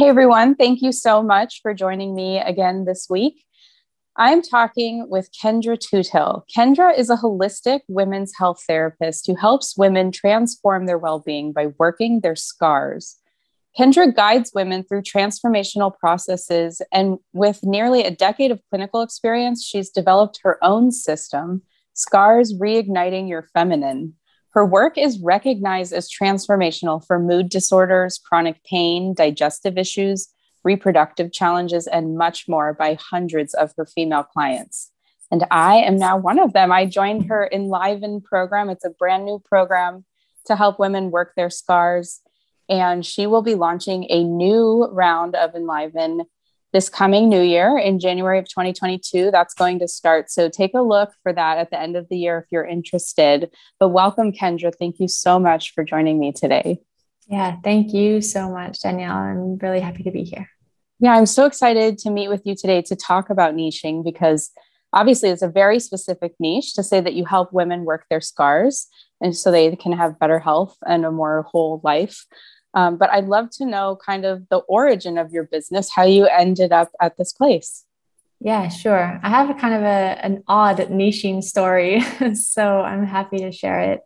Hey everyone, thank you so much for joining me again this week. I'm talking with Kendra Toothill. Kendra is a holistic women's health therapist who helps women transform their well being by working their scars. Kendra guides women through transformational processes, and with nearly a decade of clinical experience, she's developed her own system, Scars Reigniting Your Feminine. Her work is recognized as transformational for mood disorders, chronic pain, digestive issues, reproductive challenges, and much more by hundreds of her female clients. And I am now one of them. I joined her Enliven program. It's a brand new program to help women work their scars and she will be launching a new round of Enliven this coming new year in January of 2022. That's going to start. So take a look for that at the end of the year if you're interested. But welcome, Kendra. Thank you so much for joining me today. Yeah, thank you so much, Danielle. I'm really happy to be here. Yeah, I'm so excited to meet with you today to talk about niching because obviously it's a very specific niche to say that you help women work their scars and so they can have better health and a more whole life. Um, but I'd love to know kind of the origin of your business, how you ended up at this place. Yeah, sure. I have a kind of a, an odd niching story, so I'm happy to share it.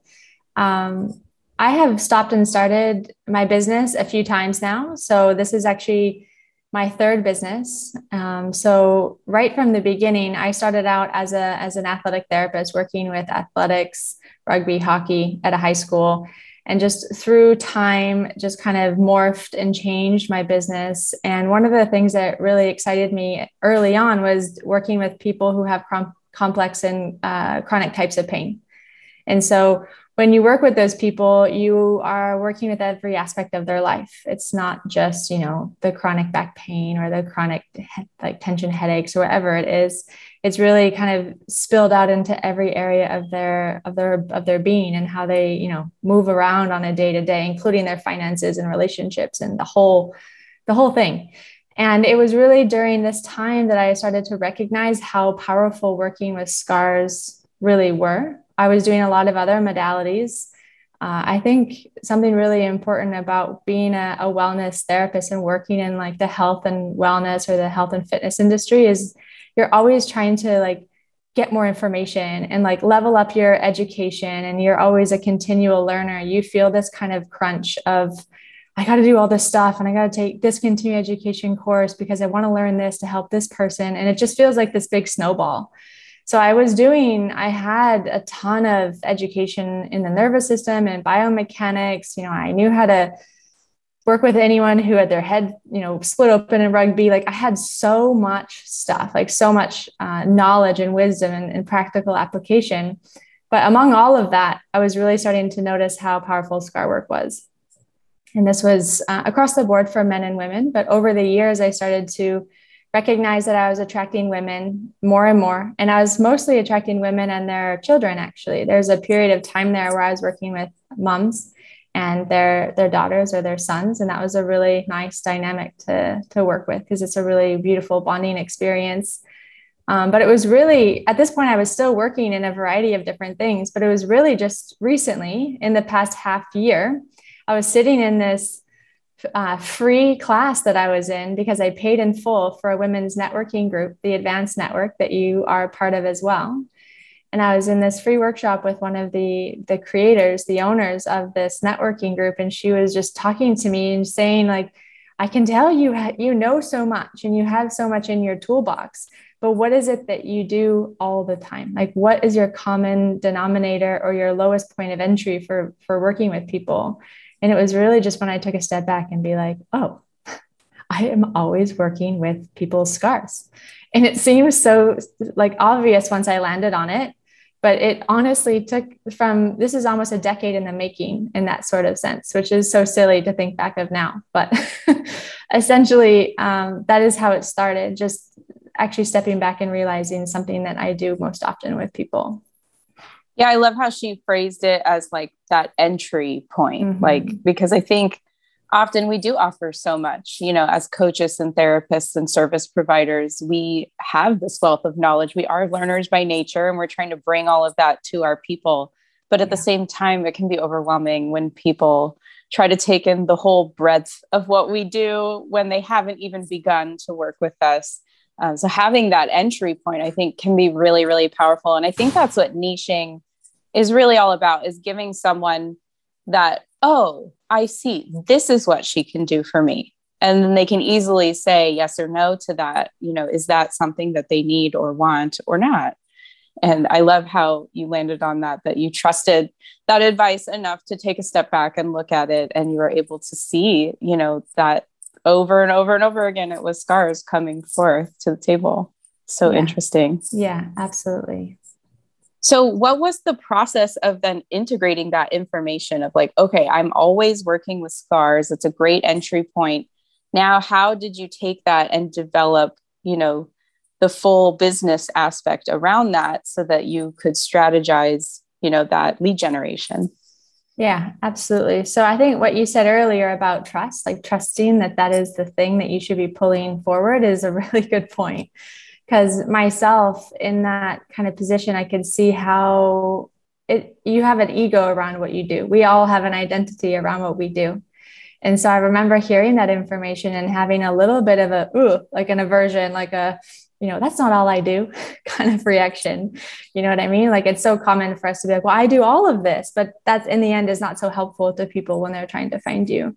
Um, I have stopped and started my business a few times now. So this is actually my third business. Um, so right from the beginning, I started out as a as an athletic therapist, working with athletics, rugby, hockey at a high school, and just through time just kind of morphed and changed my business. And one of the things that really excited me early on was working with people who have com- complex and uh, chronic types of pain. And so when you work with those people you are working with every aspect of their life. It's not just you know the chronic back pain or the chronic like tension headaches or whatever it is it's really kind of spilled out into every area of their of their of their being and how they you know move around on a day to day including their finances and relationships and the whole the whole thing. And it was really during this time that i started to recognize how powerful working with scars really were. I was doing a lot of other modalities. Uh, i think something really important about being a, a wellness therapist and working in like the health and wellness or the health and fitness industry is you're always trying to like get more information and like level up your education and you're always a continual learner. You feel this kind of crunch of i got to do all this stuff and i got to take this continuing education course because i want to learn this to help this person and it just feels like this big snowball. So i was doing i had a ton of education in the nervous system and biomechanics. You know i knew how to work with anyone who had their head, you know, split open in rugby. Like I had so much stuff, like so much uh, knowledge and wisdom and, and, practical application. But among all of that, I was really starting to notice how powerful scar work was. And this was uh, across the board for men and women. But over the years, I started to recognize that I was attracting women more and more. And I was mostly attracting women and their children, actually. There's a period of time there where I was working with moms and their their daughters or their sons. And that was a really nice dynamic to to work with because it's a really beautiful bonding experience. Um, but it was really at this point i was still working in a variety of different things but it was really just recently in the past half year i was sitting in this uh, free class that i was in because i paid in full for a women's networking group the advanced network that you are part of as well and I was in this free workshop with one of the the creators, the owners of this networking group, and she was just talking to me and saying like, "I can tell you you know so much and you have so much in your toolbox, but what is it that you do all the time? Like, what is your common denominator or your lowest point of entry for for working with people?" And it was really just when I took a step back and be like, "Oh." I am always working with people's scars. And it seems so like obvious once I landed on it but it honestly took from this is almost a decade in the making in that sort of sense which is so silly to think back of now but essentially um, that is how it started just actually stepping back and realizing something that i do most often with people yeah i love how she phrased it as like that entry point mm-hmm. like because i think often we do offer so much you know as coaches and therapists and service providers we have this wealth of knowledge we are learners by nature and we're trying to bring all of that to our people But at yeah. the same time, it can be overwhelming when people try to take in the whole breadth of what we do when they haven't even begun to work with us. Um, so having that entry point, I think, can be really, really powerful. And I think that's what niching is really all about: is giving someone that, oh, I see, this is what she can do for me. And then they can easily say yes or no to that you know is that something that they need or want or not? And i love how you landed on that that you trusted that advice enough to take a step back and look at it and you were able to see you know that over and over and over again it was scars coming forth to the table. So yeah. interesting. Yeah absolutely so, what was the process of then integrating that information of like, okay, I'm always working with scars. It's a great entry point. Now how did you take that and develop you know the full business aspect around that so that you could strategize you know that lead generation? Yeah absolutely. So i think what you said earlier about trust like trusting that that is the thing that you should be pulling forward is a really good point because myself in that kind of position i could see how it you have an ego around what you do we all have an identity around what we do and so I remember hearing that information and having a little bit of a, ooh, like an aversion, like a, you know, that's not all I do kind of reaction. You know what I mean? Like it's so common for us to be like, well, I do all of this, but that's in the end is not so helpful to people when they're trying to find you.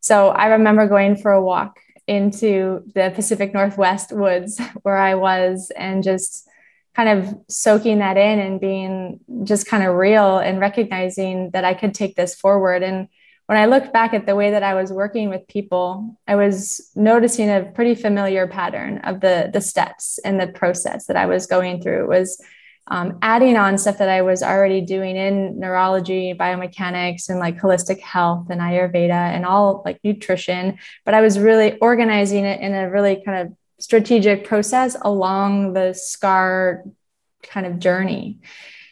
So I remember going for a walk into the Pacific Northwest woods where I was and just kind of soaking that in and being just kind of real and recognizing that I could take this forward. And when I looked back at the way that I was working with people, I was noticing a pretty familiar pattern of the, the steps and the process that I was going through. It was um, adding on stuff that I was already doing in neurology, biomechanics, and like holistic health and Ayurveda and all like nutrition. But I was really organizing it in a really kind of strategic process along the scar kind of journey.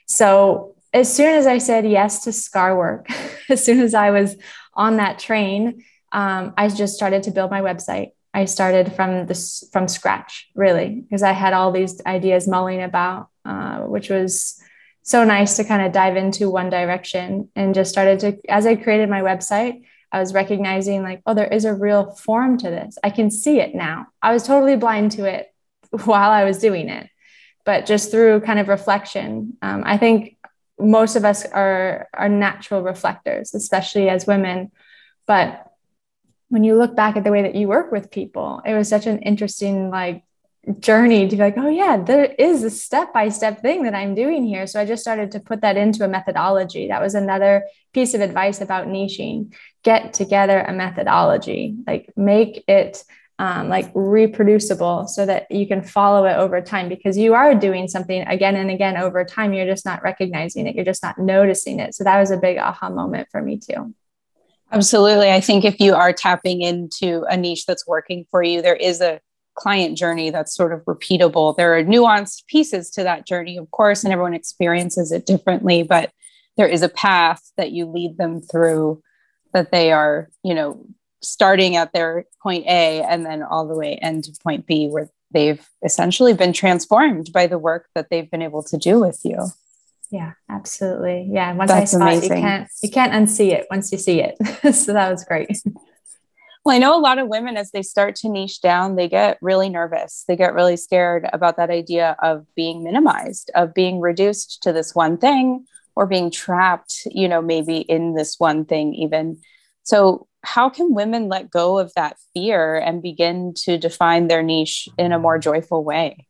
So as soon as I said yes to scar work, as soon as I was on that train, um, I just started to build my website. I started from this from scratch, really, because I had all these ideas mulling about, uh, which was so nice to kind of dive into one direction and just started to. As I created my website, I was recognizing like, oh, there is a real form to this. I can see it now. I was totally blind to it while I was doing it, but just through kind of reflection, um, I think most of us are are natural reflectors especially as women but when you look back at the way that you work with people it was such an interesting like journey to be like oh yeah there is a step by step thing that i'm doing here so i just started to put that into a methodology that was another piece of advice about niching get together a methodology like make it um, like reproducible so that you can follow it over time because you are doing something again and again over time. You're just not recognizing it, you're just not noticing it. So that was a big aha moment for me too. Absolutely. I think if you are tapping into a niche that's working for you, there is a client journey that's sort of repeatable. There are nuanced pieces to that journey, of course, and everyone experiences it differently, but there is a path that you lead them through that they are, you know, starting at their point A and then all the way end to point B, where they've essentially been transformed by the work that they've been able to do with you. Yeah, absolutely. Yeah. Once That's I saw amazing. it, you can't you can't unsee it once you see it. so that was great. Well, I know a lot of women as they start to niche down, they get really nervous. They get really scared about that idea of being minimized, of being reduced to this one thing or being trapped, you know, maybe in this one thing even. So how can women let go of that fear and begin to define their niche in a more joyful way?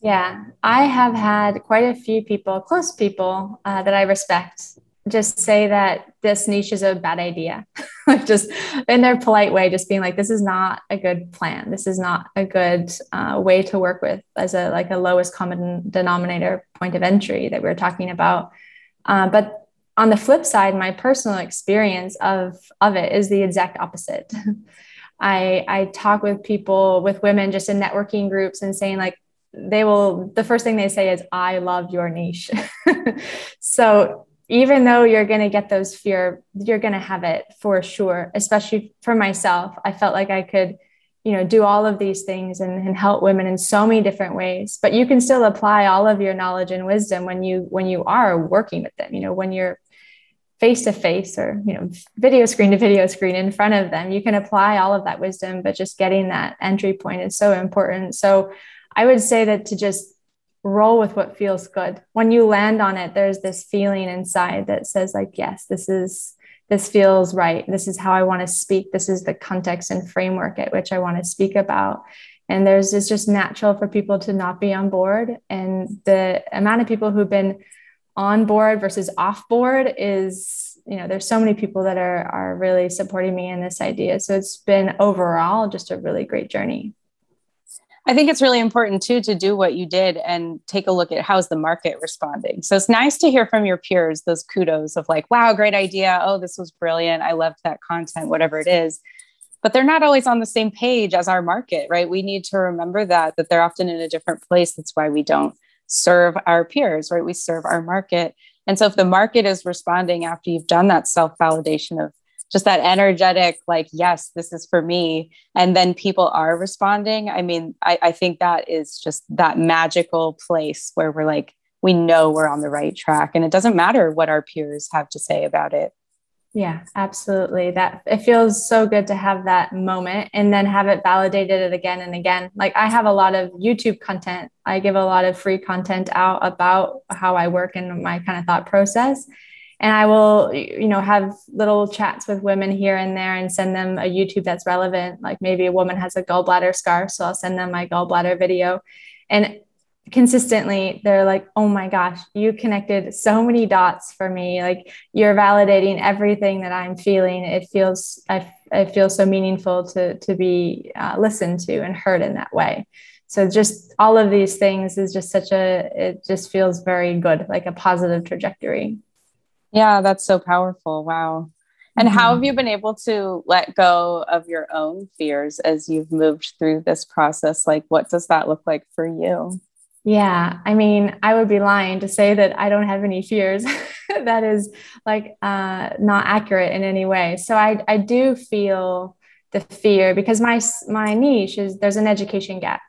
Yeah, I have had quite a few people, close people uh, that I respect, just say that this niche is a bad idea. like just in their polite way, just being like, "This is not a good plan. This is not a good uh, way to work with as a like a lowest common denominator point of entry that we are talking about." Uh, but on the flip side, my personal experience of, of it is the exact opposite. I, I talk with people, with women just in networking groups and saying, like, they will, the first thing they say is, I love your niche. so even though you're going to get those fear, you're going to have it for sure, especially for myself. I felt like I could you know do all of these things and, and help women in so many different ways but you can still apply all of your knowledge and wisdom when you when you are working with them you know when you're face to face or you know video screen to video screen in front of them you can apply all of that wisdom but just getting that entry point is so important so i would say that to just roll with what feels good. When you land on it there's this feeling inside that says like yes this is this feels right. This is how i want to speak. This is the context and framework at which i want to speak about. And there's it's just natural for people to not be on board. And the amount of people who've been on board versus off board is you know there's so many people that are are really supporting me in this idea. So it's been overall just a really great journey I think it's really important too to do what you did and take a look at how's the market responding. So it's nice to hear from your peers those kudos of like, wow, great idea. Oh, this was brilliant. I loved that content, whatever it is. But they're not always on the same page as our market, right? We need to remember that that they're often in a different place. That's why we don't serve our peers, right? We serve our market. And so if the market is responding after you've done that self validation of just that energetic, like, yes, this is for me, and then people are responding, I mean, I, I think that is just that magical place where we're like, we know we're on the right track. And it doesn't matter what our peers have to say about it. Yeah, absolutely. That it feels so good to have that moment and then have it validated it again and again. Like I have a lot of YouTube content. I give a lot of free content out about how I work and my kind of thought process. And I will, you know, have little chats with women here and there and send them a YouTube that's relevant. Like maybe a woman has a gallbladder scar, so I'll send them my gallbladder video. And consistently they're like oh my gosh you connected so many dots for me like you're validating everything that i'm feeling it feels i, I feel so meaningful to to be uh, listened to and heard in that way so just all of these things is just such a it just feels very good like a positive trajectory yeah that's so powerful wow and how have mm-hmm. you been able to let go of your own fears as you've moved through this process like what does that look like for you yeah, I mean, I would be lying to say that I don't have any fears. that is like uh, not accurate in any way. So I, I do feel the fear because my my niche is there's an education gap.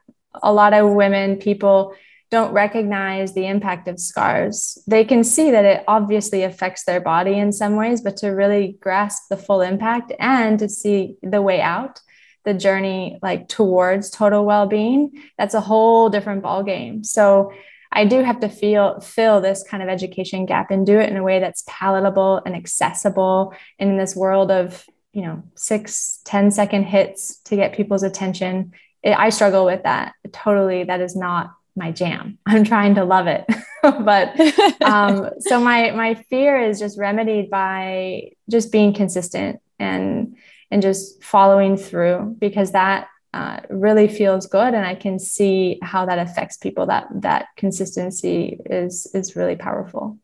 A lot of women, people don't recognize the impact of scars. They can see that it obviously affects their body in some ways, but to really grasp the full impact and to see the way out the journey like towards total well-being that's a whole different ball game so i do have to feel fill this kind of education gap and do it in a way that's palatable and accessible and in this world of you know six ten second hits to get people's attention. It, i struggle with that totally. That is not my jam. I'm trying to love it. But um, so my my fear is just remedied by just being consistent and and just following through because that uh, really feels good. And i can see how that affects people that that consistency is is really powerful.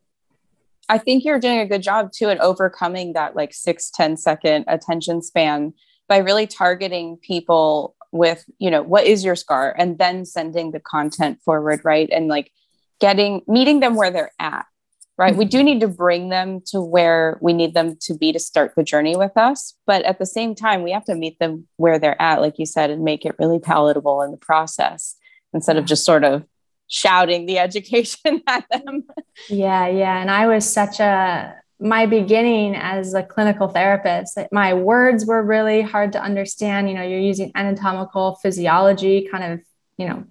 I think you're doing a good job too at overcoming that like six ten second attention span by really targeting people with you know what is your scar and then sending the content forward right and like getting meeting them where they're at right? Mm-hmm. We do need to bring them to where we need them to be to start the journey with us. But at the same time, we have to meet them where they're at, like you said, and make it really palatable in the process instead of just sort of shouting the education at them. Yeah, yeah. And I was such a, my beginning as a clinical therapist, my words were really hard to understand. You know, you're using anatomical physiology, kind of, you know,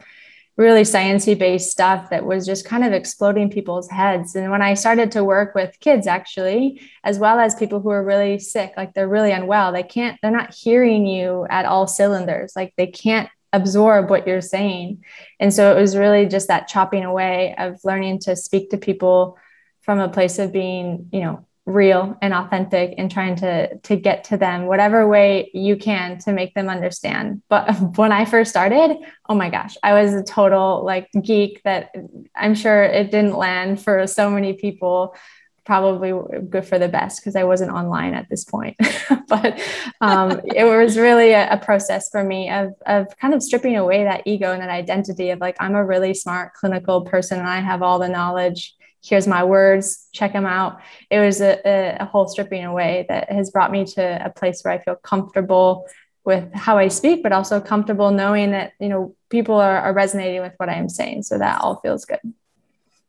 really sciencey based stuff that was just kind of exploding people's heads. And when i started to work with kids actually as well as people who are really sick like they're really unwell they can't they're not hearing you at all cylinders. Like they can't absorb what you're saying. And so it was really just that chopping away of learning to speak to people from a place of being you know real and authentic and trying to to get to them whatever way you can to make them understand. But when i first started oh my gosh i was a total like geek that i'm sure it didn't land for so many people. Probably good for the best because i wasn't online at this point. But um, it was really a, a process for me of, of kind of stripping away that ego and that identity of like i'm a really smart clinical person and i have all the knowledge here's my words, check them out. It was a, a, whole stripping away that has brought me to a place where I feel comfortable with how I speak, but also comfortable knowing that, you know, people are, are resonating with what I'm saying. So that all feels good.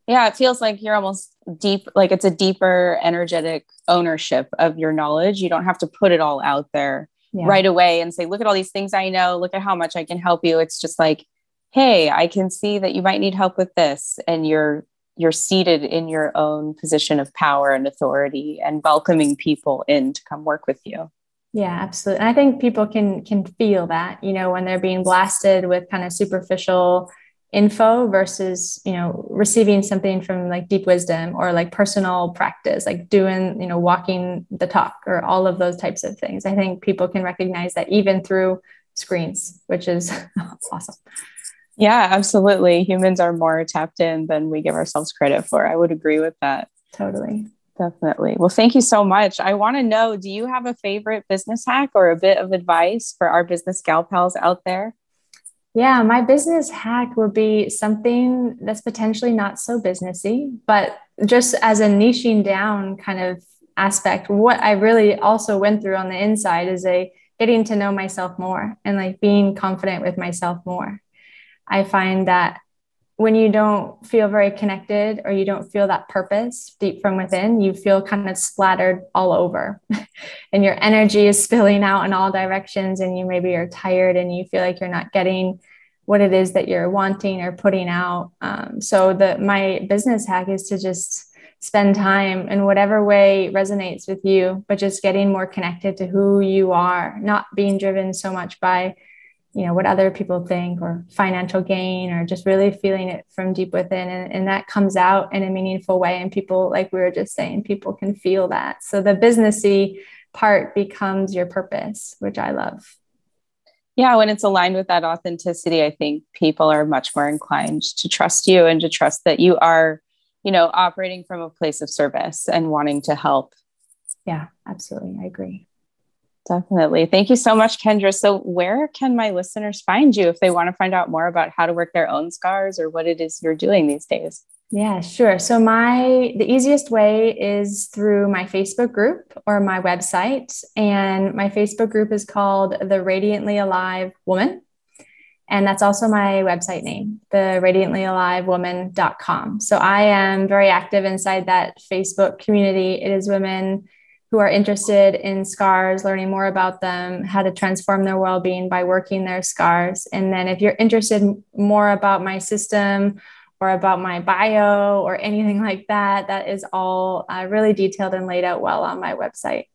Yeah, it feels like you're almost deep, like it's a deeper energetic ownership of your knowledge. You don't have to put it all out there yeah. right away and say, look at all these things I know, look at how much I can help you. It's just like, hey, I can see that you might need help with this. And you're you're seated in your own position of power and authority and welcoming people in to come work with you. Yeah, absolutely. And I think people can can feel that, you know, when they're being blasted with kind of superficial info versus, you know, receiving something from like deep wisdom or like personal practice, like doing, you know, walking the talk or all of those types of things. I think people can recognize that even through screens, which is awesome. Yeah, absolutely. Humans are more tapped in than we give ourselves credit for. I would agree with that. Totally. Definitely. Well, thank you so much. I want to know do you have a favorite business hack or a bit of advice for our business gal pals out there? Yeah, my business hack would be something that's potentially not so businessy, but just as a niching down kind of aspect, what I really also went through on the inside is a getting to know myself more and like being confident with myself more. I find that when you don't feel very connected or you don't feel that purpose deep from within, you feel kind of splattered all over and your energy is spilling out in all directions and you maybe are tired and you feel like you're not getting what it is that you're wanting or putting out. Um, so the my business hack is to just spend time in whatever way resonates with you, but just getting more connected to who you are, not being driven so much by you know what other people think or financial gain or just really feeling it from deep within. And, and that comes out in a meaningful way. And people like we were just saying people can feel that. So the businessy part becomes your purpose which i love. Yeah when it's aligned with that authenticity i think people are much more inclined to trust you and to trust that you are you know operating from a place of service and wanting to help. Yeah absolutely. I agree Definitely. Thank you so much, Kendra. So, where can my listeners find you if they want to find out more about how to work their own scars or what it is you're doing these days? Yeah, sure. So my the easiest way is through my Facebook group or my website and my Facebook group is called The Radiantly Alive Woman. And that's also my website name, the radiantlyalivewoman.com. So I am very active inside that Facebook community. It is women who are interested in scars, learning more about them, how to transform their well being by working their scars. And then if you're interested more about my system or about my bio or anything like that, that is all uh, really detailed and laid out well on my website.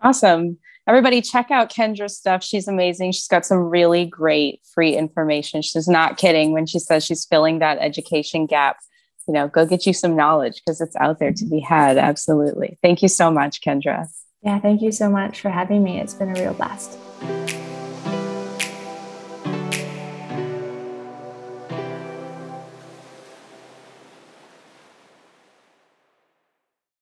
Awesome. Everybody, check out Kendra's stuff. She's amazing. She's got some really great free information. She's not kidding when she says she's filling that education gap you know, go get you some knowledge because it's out there to be had. Absolutely. Thank you so much, Kendra. Yeah, thank you so much for having me. It's been a real blast.